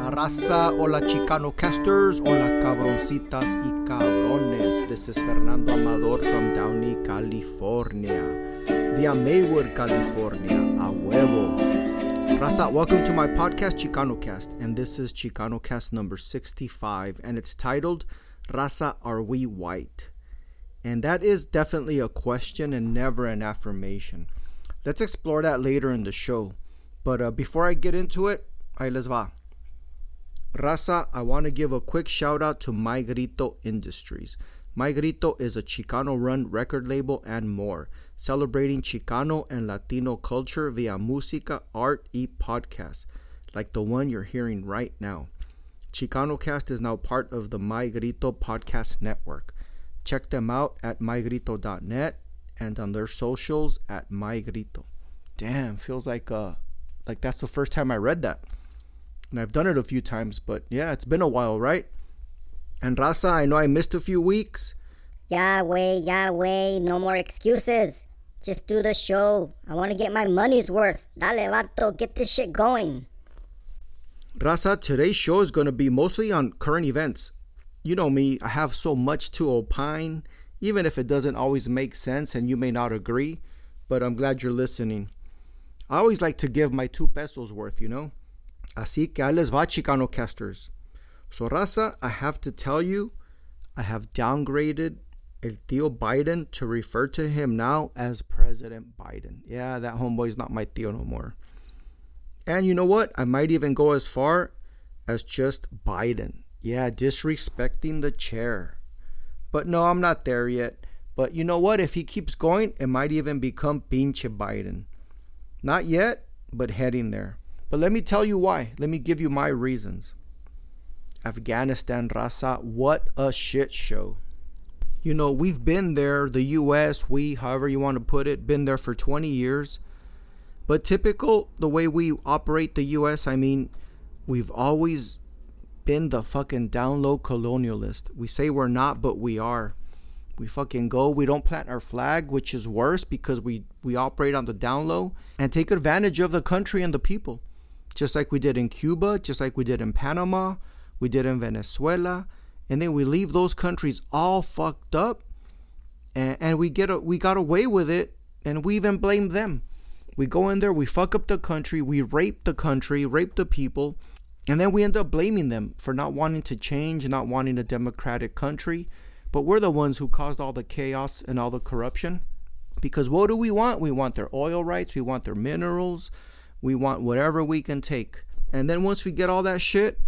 Hola raza, hola chicano casters, hola cabroncitas y cabrones. This is Fernando Amador from Downey, California. Via Maywood, California. A huevo. Raza, welcome to my podcast Chicano Cast, and this is Chicano Cast number 65, and it's titled Raza, Are We White? And that is definitely a question and never an affirmation. Let's explore that later in the show. But uh, before I get into it, ahí les va. Raza, I want to give a quick shout out to My Grito Industries. My Grito is a Chicano run record label and more, celebrating Chicano and Latino culture via música, art, y podcasts, like the one you're hearing right now. Chicano Cast is now part of the My Grito podcast network. Check them out at mygrito.net and on their socials at mygrito. Damn, feels like uh like that's the first time I read that. And I've done it a few times, but yeah, it's been a while, right? And Raza, I know I missed a few weeks. Yahweh, Yahweh, no more excuses. Just do the show. I want to get my money's worth. Dale, vato, get this shit going. Raza, today's show is going to be mostly on current events. You know me, I have so much to opine, even if it doesn't always make sense and you may not agree, but I'm glad you're listening. I always like to give my two pesos worth, you know? Así que ahí les va, Chicano casters. So, Raza, I have to tell you, I have downgraded El Tío Biden to refer to him now as President Biden. Yeah, that homeboy's not my Tío no more. And you know what? I might even go as far as just Biden. Yeah, disrespecting the chair. But no, I'm not there yet. But you know what? If he keeps going, it might even become pinche Biden. Not yet, but heading there. But let me tell you why. Let me give you my reasons. Afghanistan, Raza, what a shit show. You know, we've been there, the US, we, however you want to put it, been there for 20 years. But typical, the way we operate the US, I mean, we've always been the fucking down low colonialist. We say we're not, but we are. We fucking go, we don't plant our flag, which is worse because we, we operate on the down low and take advantage of the country and the people. Just like we did in Cuba, just like we did in Panama, we did in Venezuela, and then we leave those countries all fucked up and, and we get a, we got away with it and we even blame them. We go in there, we fuck up the country, we rape the country, rape the people, and then we end up blaming them for not wanting to change, not wanting a democratic country. But we're the ones who caused all the chaos and all the corruption. Because what do we want? We want their oil rights, we want their minerals, we want whatever we can take. And then once we get all that shit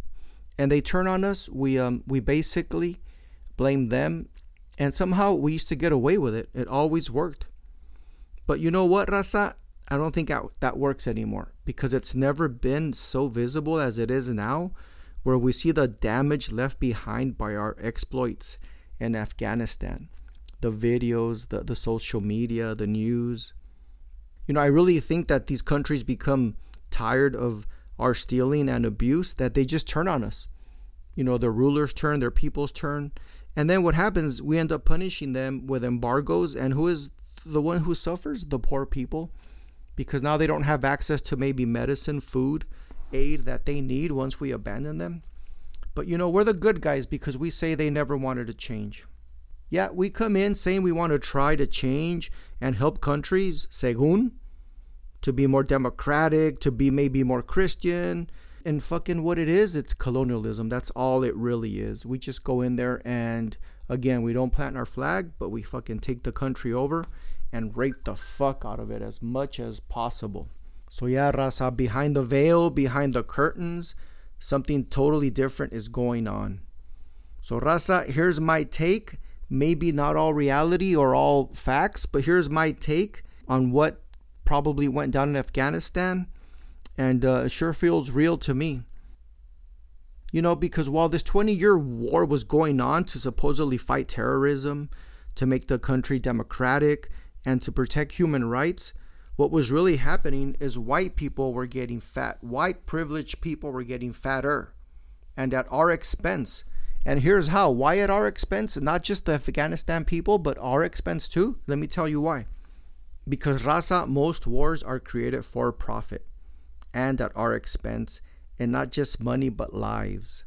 and they turn on us, we um we basically blame them and somehow we used to get away with it. It always worked. But you know what, Raza? I don't think that works anymore because it's never been so visible as it is now, where we see the damage left behind by our exploits in Afghanistan. The videos, the, the social media, the news. You know, I really think that these countries become tired of our stealing and abuse, that they just turn on us. You know, their rulers turn, their peoples turn. And then what happens, we end up punishing them with embargoes. And who is the one who suffers? The poor people because now they don't have access to maybe medicine, food, aid that they need once we abandon them. But you know, we're the good guys because we say they never wanted to change. Yeah, we come in saying we want to try to change and help countries, según, to be more democratic, to be maybe more Christian. And fucking what it is, it's colonialism. That's all it really is. We just go in there and, again, we don't plant our flag, but we fucking take the country over and rape the fuck out of it as much as possible. So, yeah, Raza, behind the veil, behind the curtains, something totally different is going on. So, Raza, here's my take. Maybe not all reality or all facts, but here's my take on what probably went down in Afghanistan. And uh, it sure feels real to me. You know, because while this 20 year war was going on to supposedly fight terrorism, to make the country democratic, and to protect human rights, what was really happening is white people were getting fat. White privileged people were getting fatter and at our expense. And here's how why at our expense? Not just the Afghanistan people, but our expense too. Let me tell you why. Because Raza, most wars are created for profit and at our expense and not just money but lives.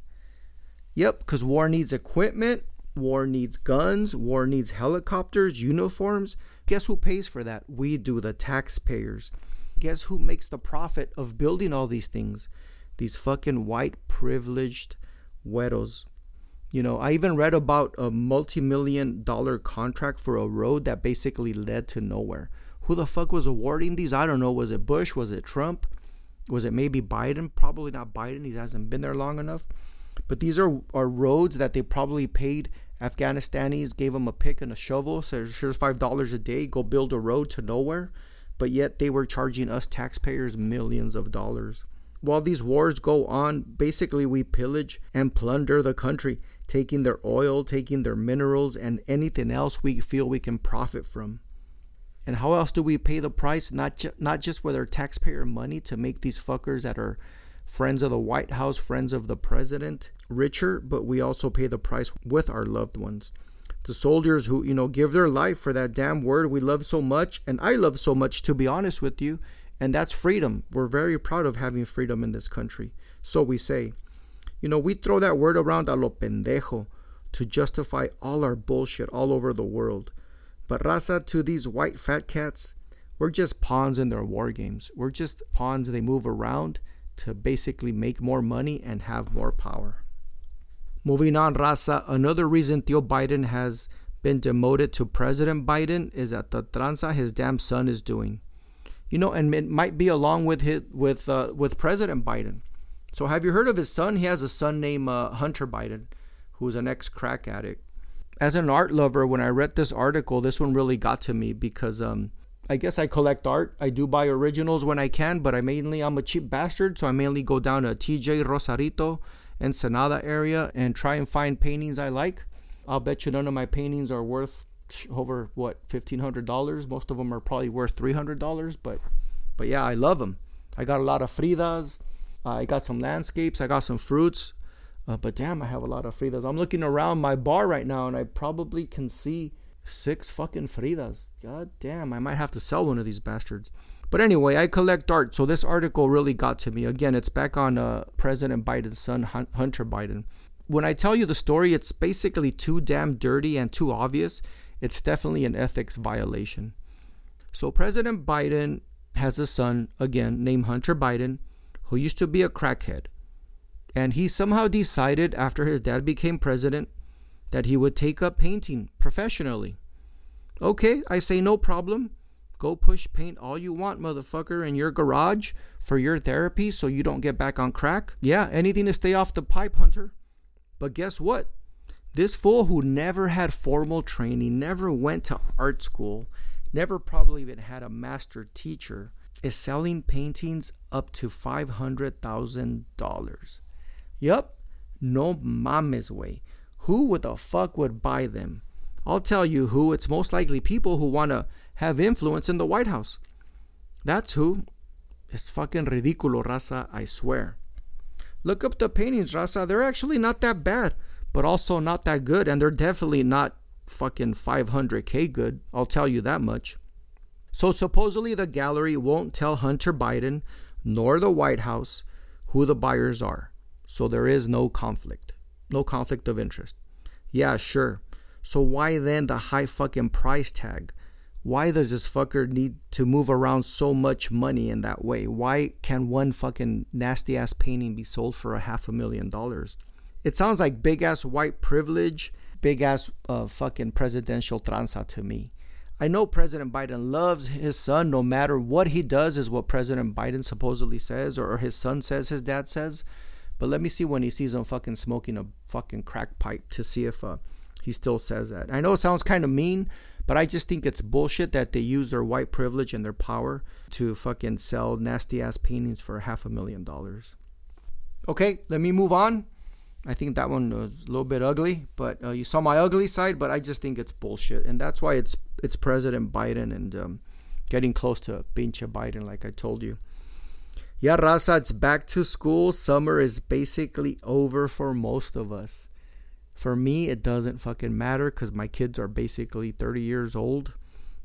Yep, because war needs equipment, war needs guns, war needs helicopters, uniforms. Guess who pays for that? We do, the taxpayers. Guess who makes the profit of building all these things? These fucking white privileged güeros. You know, I even read about a multi million dollar contract for a road that basically led to nowhere. Who the fuck was awarding these? I don't know. Was it Bush? Was it Trump? Was it maybe Biden? Probably not Biden. He hasn't been there long enough. But these are, are roads that they probably paid Afghanistanis, gave them a pick and a shovel. So here's $5 a day. Go build a road to nowhere. But yet they were charging us taxpayers millions of dollars. While these wars go on, basically we pillage and plunder the country, taking their oil, taking their minerals, and anything else we feel we can profit from. And how else do we pay the price? Not ju- not just with our taxpayer money to make these fuckers that are friends of the White House, friends of the president richer, but we also pay the price with our loved ones. The soldiers who, you know, give their life for that damn word we love so much, and I love so much to be honest with you, and that's freedom. We're very proud of having freedom in this country. So we say, you know, we throw that word around a lo pendejo to justify all our bullshit all over the world. But raza, to these white fat cats, we're just pawns in their war games. We're just pawns they move around to basically make more money and have more power. Moving on, raza, another reason Tío Biden has been demoted to President Biden is that the tranza his damn son is doing you know, and it might be along with his, with uh, with President Biden. So have you heard of his son? He has a son named uh, Hunter Biden, who's an ex crack addict. As an art lover, when I read this article, this one really got to me because um, I guess I collect art. I do buy originals when I can, but I mainly I'm a cheap bastard, so I mainly go down to TJ Rosarito, and Ensenada area, and try and find paintings I like. I'll bet you none of my paintings are worth over what fifteen hundred dollars. Most of them are probably worth three hundred dollars, but but yeah, I love them. I got a lot of Fridas. Uh, I got some landscapes. I got some fruits. Uh, but damn, I have a lot of Fridas. I'm looking around my bar right now, and I probably can see six fucking Fridas. God damn, I might have to sell one of these bastards. But anyway, I collect art, so this article really got to me. Again, it's back on uh, President Biden's son, Hunter Biden. When I tell you the story, it's basically too damn dirty and too obvious it's definitely an ethics violation. So President Biden has a son, again, named Hunter Biden, who used to be a crackhead. And he somehow decided after his dad became president that he would take up painting professionally. Okay, I say no problem. Go push paint all you want, motherfucker, in your garage for your therapy so you don't get back on crack. Yeah, anything to stay off the pipe, Hunter. But guess what? This fool who never had formal training, never went to art school, never probably even had a master teacher, is selling paintings up to $500,000. Yup, no mames way. Who would the fuck would buy them? I'll tell you who. It's most likely people who want to have influence in the White House. That's who. It's fucking ridiculo, raza, I swear. Look up the paintings, raza. They're actually not that bad but also not that good. And they're definitely not fucking 500k good. I'll tell you that much. So supposedly the gallery won't tell Hunter Biden nor the White House who the buyers are. So there is no conflict. No conflict of interest. Yeah, sure. So why then the high fucking price tag? Why does this fucker need to move around so much money in that way? Why can one fucking nasty ass painting be sold for a half a million dollars? It sounds like big ass white privilege, big ass uh, fucking presidential tranza to me. I know President Biden loves his son no matter what he does, is what President Biden supposedly says, or his son says his dad says. But let me see when he sees him fucking smoking a fucking crack pipe to see if uh, he still says that. I know it sounds kind of mean, but I just think it's bullshit that they use their white privilege and their power to fucking sell nasty ass paintings for half a million dollars. Okay, let me move on. I think that one was a little bit ugly, but uh, you saw my ugly side. But I just think it's bullshit, and that's why it's it's President Biden and um, getting close to pinche Biden, like I told you. Yeah, Raza, it's back to school. Summer is basically over for most of us. For me, it doesn't fucking matter because my kids are basically 30 years old.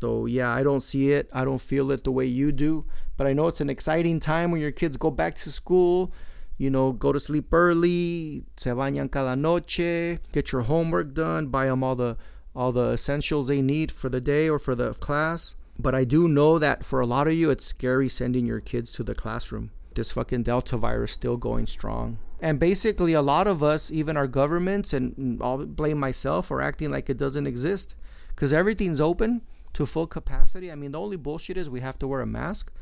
So, yeah, I don't see it. I don't feel it the way you do. But I know it's an exciting time when your kids go back to school you know, go to sleep early, se bañan cada noche, get your homework done, buy them all the all the essentials they need for the day or for the class. But I do know that for a lot of you, it's scary sending your kids to the classroom. This fucking Delta virus still going strong. And basically, a lot of us, even our governments, and I'll blame myself, are acting like it doesn't exist because everything's open to full capacity. I mean, the only bullshit is we have to wear a mask.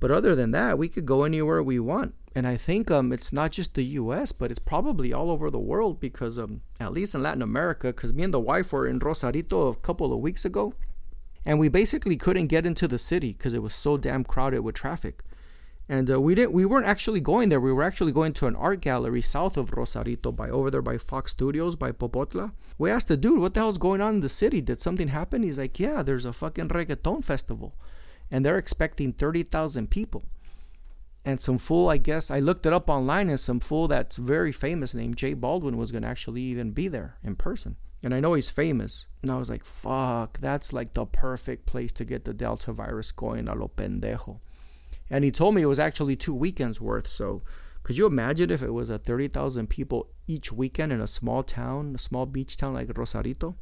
But other than that, we could go anywhere we want. And I think um, it's not just the U.S., but it's probably all over the world because, um, at least in Latin America, because me and the wife were in Rosarito a couple of weeks ago, and we basically couldn't get into the city because it was so damn crowded with traffic. And uh, we didn't. We weren't actually going there. We were actually going to an art gallery south of Rosarito, by over there by Fox Studios, by Popotla. We asked the dude, "What the hell's going on in the city? Did something happen?" He's like, "Yeah, there's a fucking reggaeton festival, and they're expecting thirty thousand people." And some fool, I guess, I looked it up online, and some fool that's very famous named J Balvin was gonna actually even be there in person. And I know he's famous. And I was like, "Fuck, that's like the perfect place to get the Delta virus going a lo pendejo." And he told me it was actually two weekends worth. So could you imagine if it was a 30,000 people each weekend in a small town, a small beach town like Rosarito,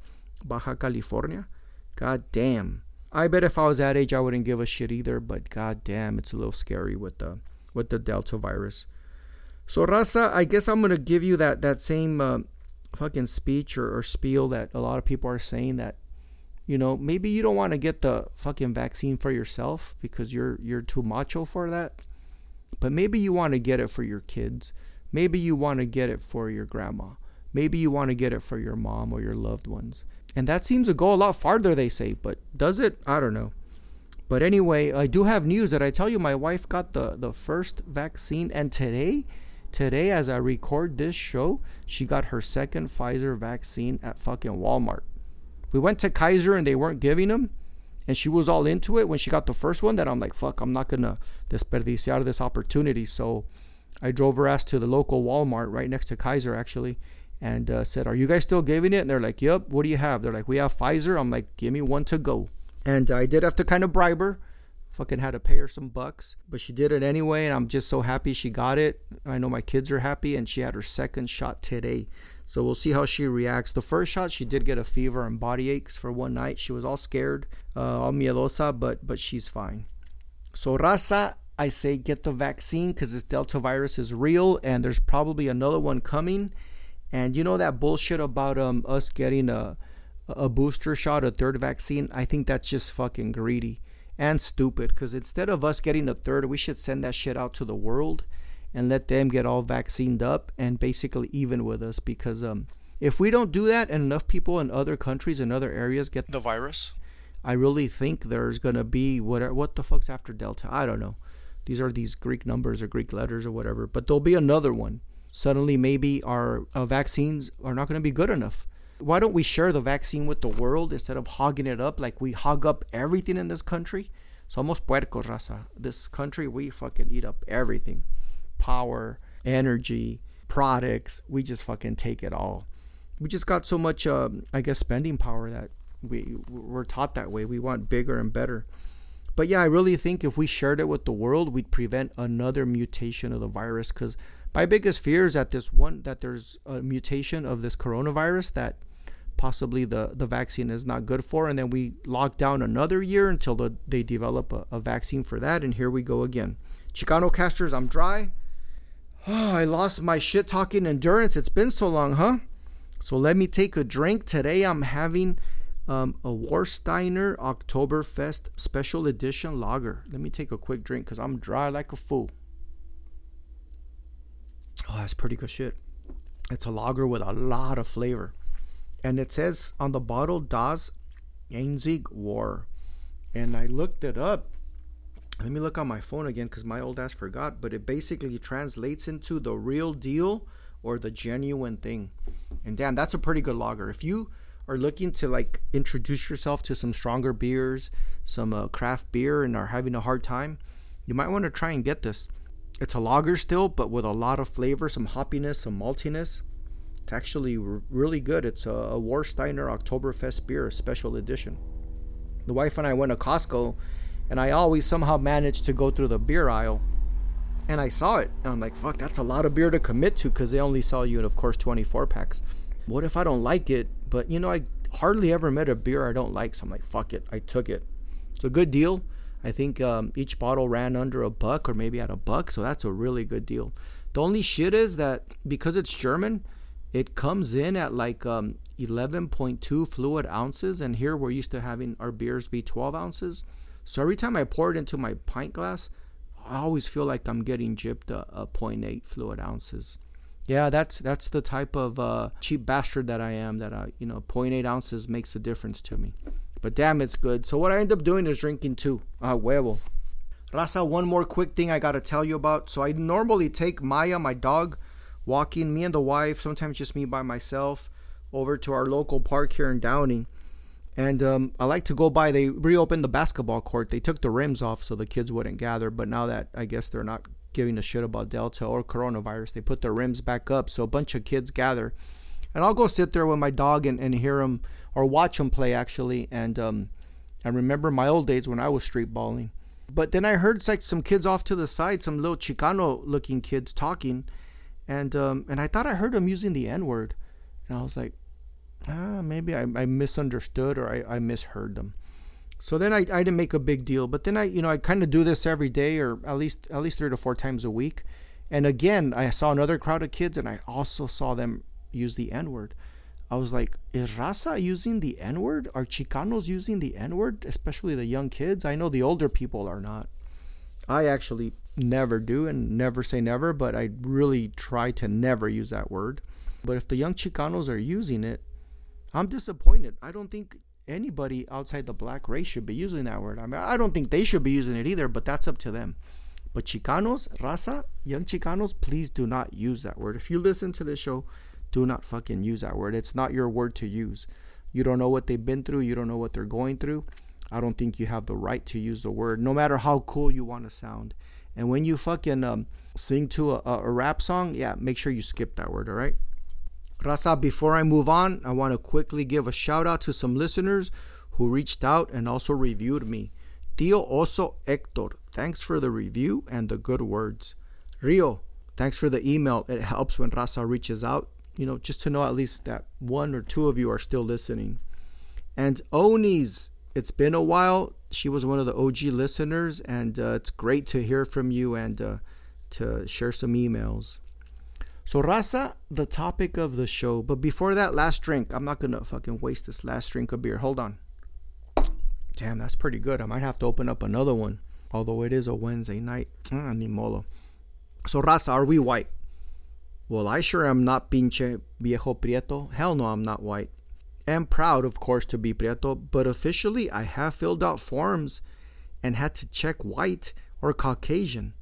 Baja California? God damn. I bet if I was that age, I wouldn't give a shit either. But god damn, it's a little scary with the with the Delta virus. So Raza, I guess I'm gonna give you that that same uh, fucking speech or, or spiel that a lot of people are saying that you know maybe you don't want to get the fucking vaccine for yourself because you're you're too macho for that but maybe you want to get it for your kids. Maybe you want to get it for your grandma. Maybe you want to get it for your mom or your loved ones. And that seems to go a lot farther they say but does it? I don't know but anyway i do have news that i tell you my wife got the the first vaccine and today today as i record this show she got her second pfizer vaccine at fucking walmart we went to Kaiser and they weren't giving them. And she was all into it when she got the first one. That I'm like, fuck, I'm not gonna desperdiciar this opportunity. So I drove her ass to the local Walmart right next to Kaiser actually, and uh, said, "Are you guys still giving it?" And they're like, "Yep." What do you have? They're like, "We have Pfizer." I'm like, "Give me one to go." And I did have to kind of bribe her. Fucking had to pay her some bucks, but she did it anyway, and I'm just so happy she got it. I know my kids are happy, and she had her second shot today. So we'll see how she reacts. The first shot, she did get a fever and body aches for one night. She was all scared, uh, all miedosa, but but she's fine. So raza, I say get the vaccine because this Delta virus is real, and there's probably another one coming. And you know that bullshit about um us getting a a booster shot, a third vaccine. I think that's just fucking greedy and stupid. Because instead of us getting a third, we should send that shit out to the world and let them get all vaccinated up and basically even with us because um, if we don't do that and enough people in other countries and other areas get the virus, I really think there's gonna be what what the fuck's after Delta? I don't know. These are these Greek numbers or Greek letters or whatever, but there'll be another one. Suddenly, maybe our uh, vaccines are not gonna be good enough. Why don't we share the vaccine with the world instead of hogging it up like we hog up everything in this country? Somos puercos, raza. This country, we fucking eat up everything power, energy, products. We just fucking take it all. We just got so much, um, I guess, spending power that we we're taught that way. We want bigger and better. But yeah, I really think if we shared it with the world, we'd prevent another mutation of the virus. Because my biggest fear is that this one that there's a mutation of this coronavirus that possibly the, the vaccine is not good for, and then we lock down another year until the, they develop a, a vaccine for that, and here we go again. Chicano casters, I'm dry. Oh, I lost my shit talking endurance. It's been so long, huh? So let me take a drink. Today I'm having um, a Warsteiner Oktoberfest special edition lager. Let me take a quick drink because I'm dry like a fool. Oh, that's pretty good shit. It's a lager with a lot of flavor. And it says on the bottle, Das einzig Wahre. And I looked it up let me look on my phone again because my old ass forgot, but it basically translates into the real deal or the genuine thing. And damn, that's a pretty good lager. If you are looking to like introduce yourself to some stronger beers, some uh, craft beer, and are having a hard time, you might want to try and get this. It's a lager still, but with a lot of flavor, some hoppiness, some maltiness. It's actually r- really good. It's a, a Warsteiner Oktoberfest beer, special edition. The wife and I went to Costco and I always somehow managed to go through the beer aisle. And I saw it. And I'm like, fuck, that's a lot of beer to commit to because they only sell you, of course, 24 packs. What if I don't like it? But, you know, I hardly ever met a beer I don't like. So I'm like, fuck it. I took it. It's a good deal. I think um, each bottle ran under a buck or maybe at a buck. So that's a really good deal. The only shit is that because it's German, it comes in at like um, 11.2 fluid ounces. And here we're used to having our beers be 12 ounces. So every time I pour it into my pint glass, I always feel like I'm getting gypped a, a 0.8 fluid ounces. Yeah, that's that's the type of uh, cheap bastard that I am. That I, you know, 0.8 ounces makes a difference to me. But damn, it's good. So what I end up doing is drinking two. Ah, huevo. Raza, one more quick thing I gotta tell you about. So I normally take Maya, my dog, walking, me and the wife, sometimes just me by myself, over to our local park here in Downey. And um, I like to go by. They reopened the basketball court. They took the rims off so the kids wouldn't gather. But now that I guess they're not giving a shit about Delta or coronavirus, they put the rims back up so a bunch of kids gather. And I'll go sit there with my dog and, and hear them or watch them play actually. And um, I remember my old days when I was street balling. But then I heard like some kids off to the side, some little Chicano looking kids talking, and um, and I thought I heard them using the N word, and I was like, ah, maybe I, I misunderstood or I, I misheard them. So then I, I didn't make a big deal, but then I you know I kind of do this every day or at least at least three to four times a week, and again I saw another crowd of kids and I also saw them use the N word. I was like, is Raza using the N word? Are Chicanos using the N word? Especially the young kids? I know the older people are not. I actually never do and never say never, but I really try to never use that word. But if the young Chicanos are using it, I'm disappointed. I don't think anybody outside the black race should be using that word. I mean, I don't think they should be using it either, but that's up to them. But Chicanos, Raza, young Chicanos, please do not use that word. If you listen to this show, do not fucking use that word. It's not your word to use. You don't know what they've been through, you don't know what they're going through. I don't think you have the right to use the word, no matter how cool you want to sound. And when you fucking um, sing to a, a rap song, yeah, make sure you skip that word, all right? Raza, before I move on, I want to quickly give a shout out to some listeners who reached out and also reviewed me. Tio Oso Hector, thanks for the review and the good words. Rio, thanks for the email. It helps when Raza reaches out you know, just to know at least that one or two of you are still listening. And Onis, it's been a while. She was one of the OG listeners, and uh, it's great to hear from you and uh, to share some emails. So, Raza, the topic of the show. But before that, last drink. I'm not going to fucking waste this last drink of beer. Hold on. Damn, that's pretty good. I might have to open up another one. Although it is a Wednesday night. Ah, ni modo. So, Raza, are we white? Well, I sure am not pinche viejo prieto. Hell no, I'm not white. Am proud, of course, to be prieto, but officially I have filled out forms and had to check white or Caucasian.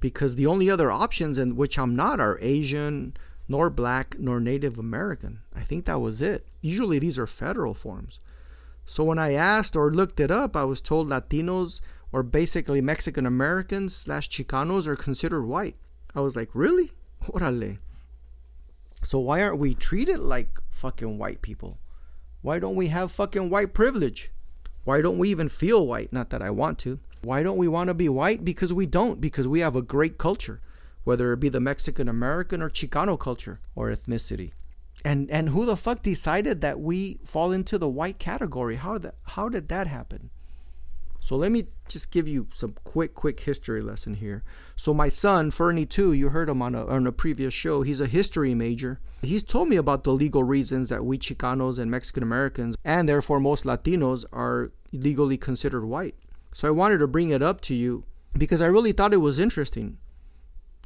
Because the only other options in which I'm not are Asian, nor black, nor Native American. I think that was it. Usually these are federal forms. So when I asked or looked it up, I was told Latinos or basically Mexican Americans slash Chicanos are considered white. I was like, really? Orale. So why aren't we treated like fucking white people? Why don't we have fucking white privilege? Why don't we even feel white? Not that I want to. Why don't we want to be white? Because we don't, because we have a great culture, whether it be the Mexican American or Chicano culture or ethnicity. And and who the fuck decided that we fall into the white category? How that how did that happen? So let me just give you some quick, quick history lesson here. So my son, Fernie too, you heard him on a, on a previous show. He's a history major. He's told me about the legal reasons that we Chicanos and Mexican Americans, and therefore most Latinos, are legally considered white. So I wanted to bring it up to you because I really thought it was interesting.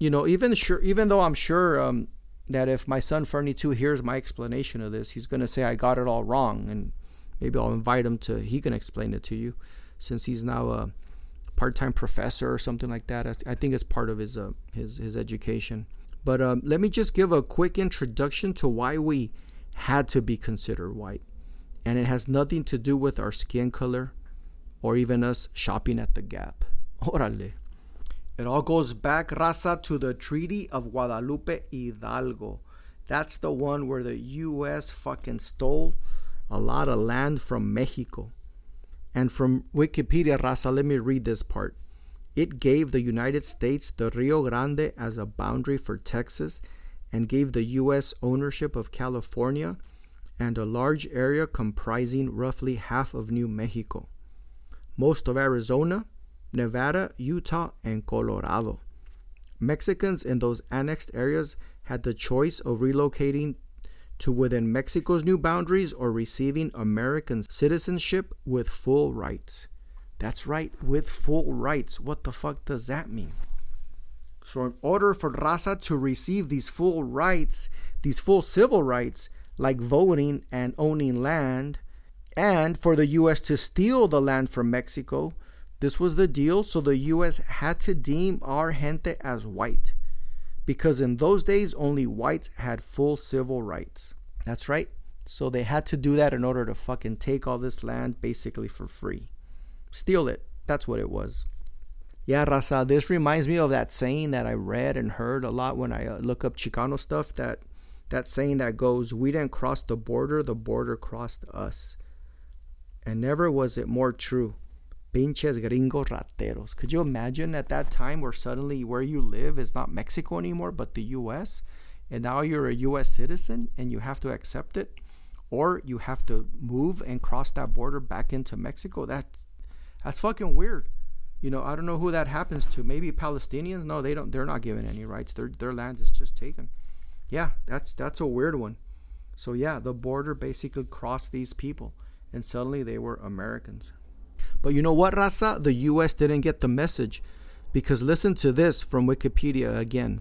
You know, even sure, even though I'm sure um, that if my son Fernie too hears my explanation of this, he's gonna say I got it all wrong, and maybe I'll invite him to he can explain it to you since he's now a part-time professor or something like that. I think it's part of his uh, his his education. But um, let me just give a quick introduction to why we had to be considered white, and it has nothing to do with our skin color, or even us shopping at the Gap. Órale. It all goes back, raza, to the Treaty of Guadalupe Hidalgo. That's the one where the U.S. fucking stole a lot of land from Mexico. And from Wikipedia, Raza, let me read this part. It gave the United States the Rio Grande as a boundary for Texas and gave the U.S. ownership of California and a large area comprising roughly half of New Mexico, most of Arizona, Nevada, Utah, and Colorado. Mexicans in those annexed areas had the choice of relocating to within Mexico's new boundaries or receiving American citizenship with full rights. That's right, with full rights. What the fuck does that mean? So, in order for Raza to receive these full rights, these full civil rights, like voting and owning land, and for the U.S. to steal the land from Mexico, this was the deal. So, the U.S. had to deem our gente as white because in those days only whites had full civil rights. That's right. So they had to do that in order to fucking take all this land basically for free. Steal it. That's what it was. Yeah, Raza, this reminds me of that saying that I read and heard a lot when I uh, look up Chicano stuff that that saying that goes, "We didn't cross the border, the border crossed us." And never was it more true. Pinches gringos rateros. Could you imagine at that time where suddenly where you live is not Mexico anymore, but the US? And now you're a US citizen and you have to accept it? Or you have to move and cross that border back into Mexico? That's that's fucking weird. You know, I don't know who that happens to. Maybe Palestinians? No, they don't they're not given any rights. Their their land is just taken. Yeah, that's that's a weird one. So yeah, the border basically crossed these people and suddenly they were Americans. But you know what, Raza? The US didn't get the message. Because listen to this from Wikipedia again.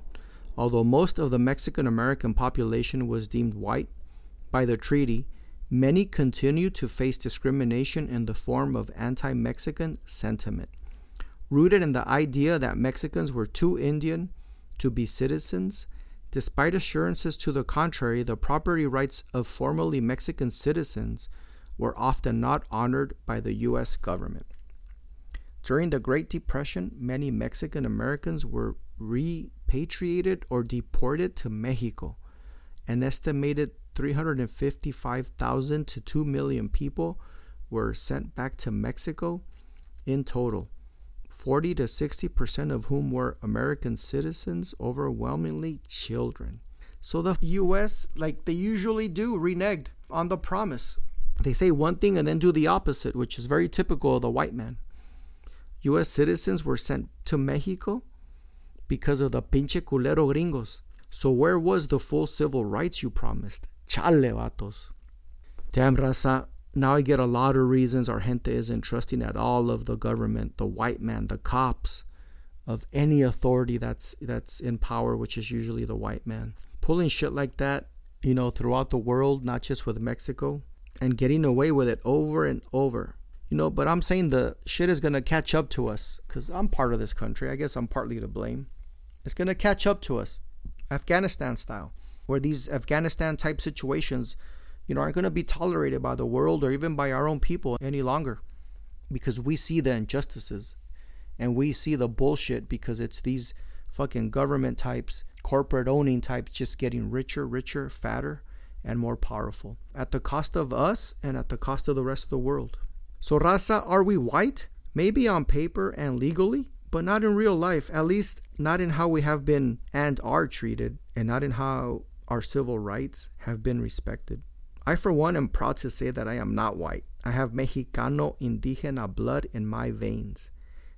Although most of the Mexican American population was deemed white by the treaty, many continue to face discrimination in the form of anti Mexican sentiment. Rooted in the idea that Mexicans were too Indian to be citizens, despite assurances to the contrary, the property rights of formerly Mexican citizens were often not honored by the U.S. government. During the Great Depression, many Mexican Americans were repatriated or deported to Mexico. An estimated 355,000 to 2 million people were sent back to Mexico in total, 40 to 60% of whom were American citizens, overwhelmingly children. So the US, like they usually do, reneged on the promise they say one thing and then do the opposite, which is very typical of the white man. US citizens were sent to Mexico because of the pinche culero gringos. So where was the full civil rights you promised? Chale vatos. Damn raza, now I get a lot of reasons our gente isn't trusting at all of the government, the white man, the cops, of any authority that's that's in power, which is usually the white man. Pulling shit like that, you know, throughout the world, not just with Mexico, and getting away with it over and over. You know, but I'm saying the shit is going to catch up to us because I'm part of this country. I guess I'm partly to blame. It's going to catch up to us, Afghanistan style, where these Afghanistan type situations, you know, aren't going to be tolerated by the world or even by our own people any longer because we see the injustices and we see the bullshit because it's these fucking government types, corporate owning types just getting richer, richer, fatter and more powerful at the cost of us and at the cost of the rest of the world. So, raza, are we white? Maybe on paper and legally, but not in real life, at least not in how we have been and are treated, and not in how our civil rights have been respected. I, for one, am proud to say that I am not white. I have Mexicano indigena blood in my veins,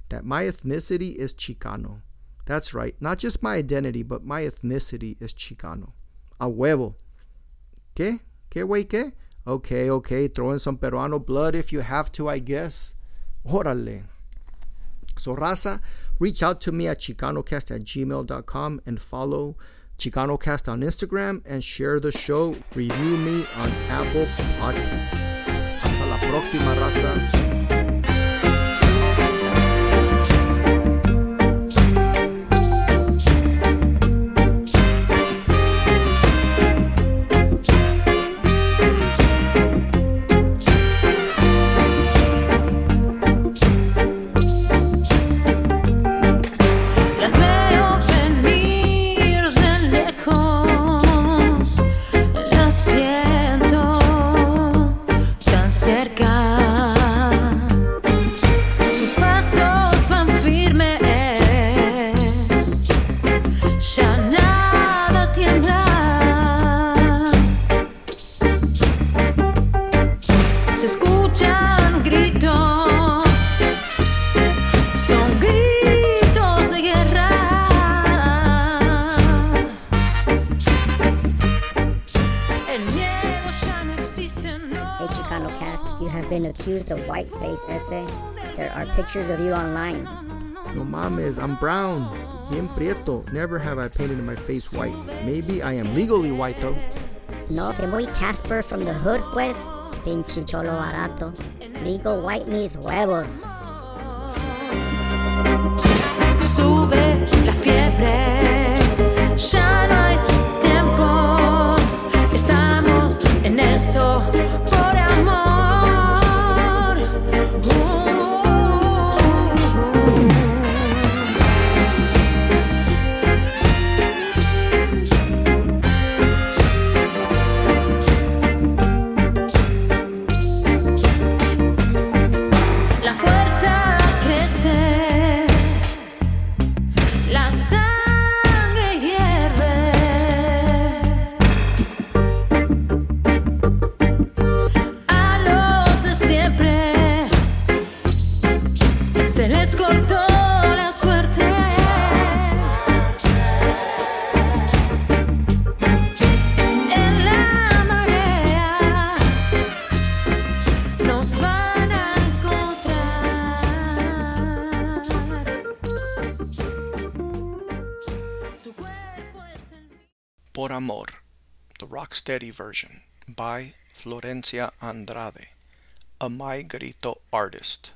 that my ethnicity is Chicano. That's right, not just my identity, but my ethnicity is Chicano. A huevo. ¿Qué? ¿Qué, güey, qué? Okay, okay, throw in some peruano blood if you have to, I guess. Órale. So, raza, reach out to me at chicanocast at gmail.com and follow ChicanoCast on Instagram and share the show. Review me on Apple Podcasts. Hasta la próxima, raza. You have been accused of whiteface essay. There are pictures of you online. No mames, I'm brown. Bien prieto. Never have I painted my face white. Maybe I am legally white though. No te muy Casper from the hood, pues. Pinche cholo barato. Legal white mis huevos. Sube la fiebre, Rocksteady version, by Florencia Andrade, a My Grito artist.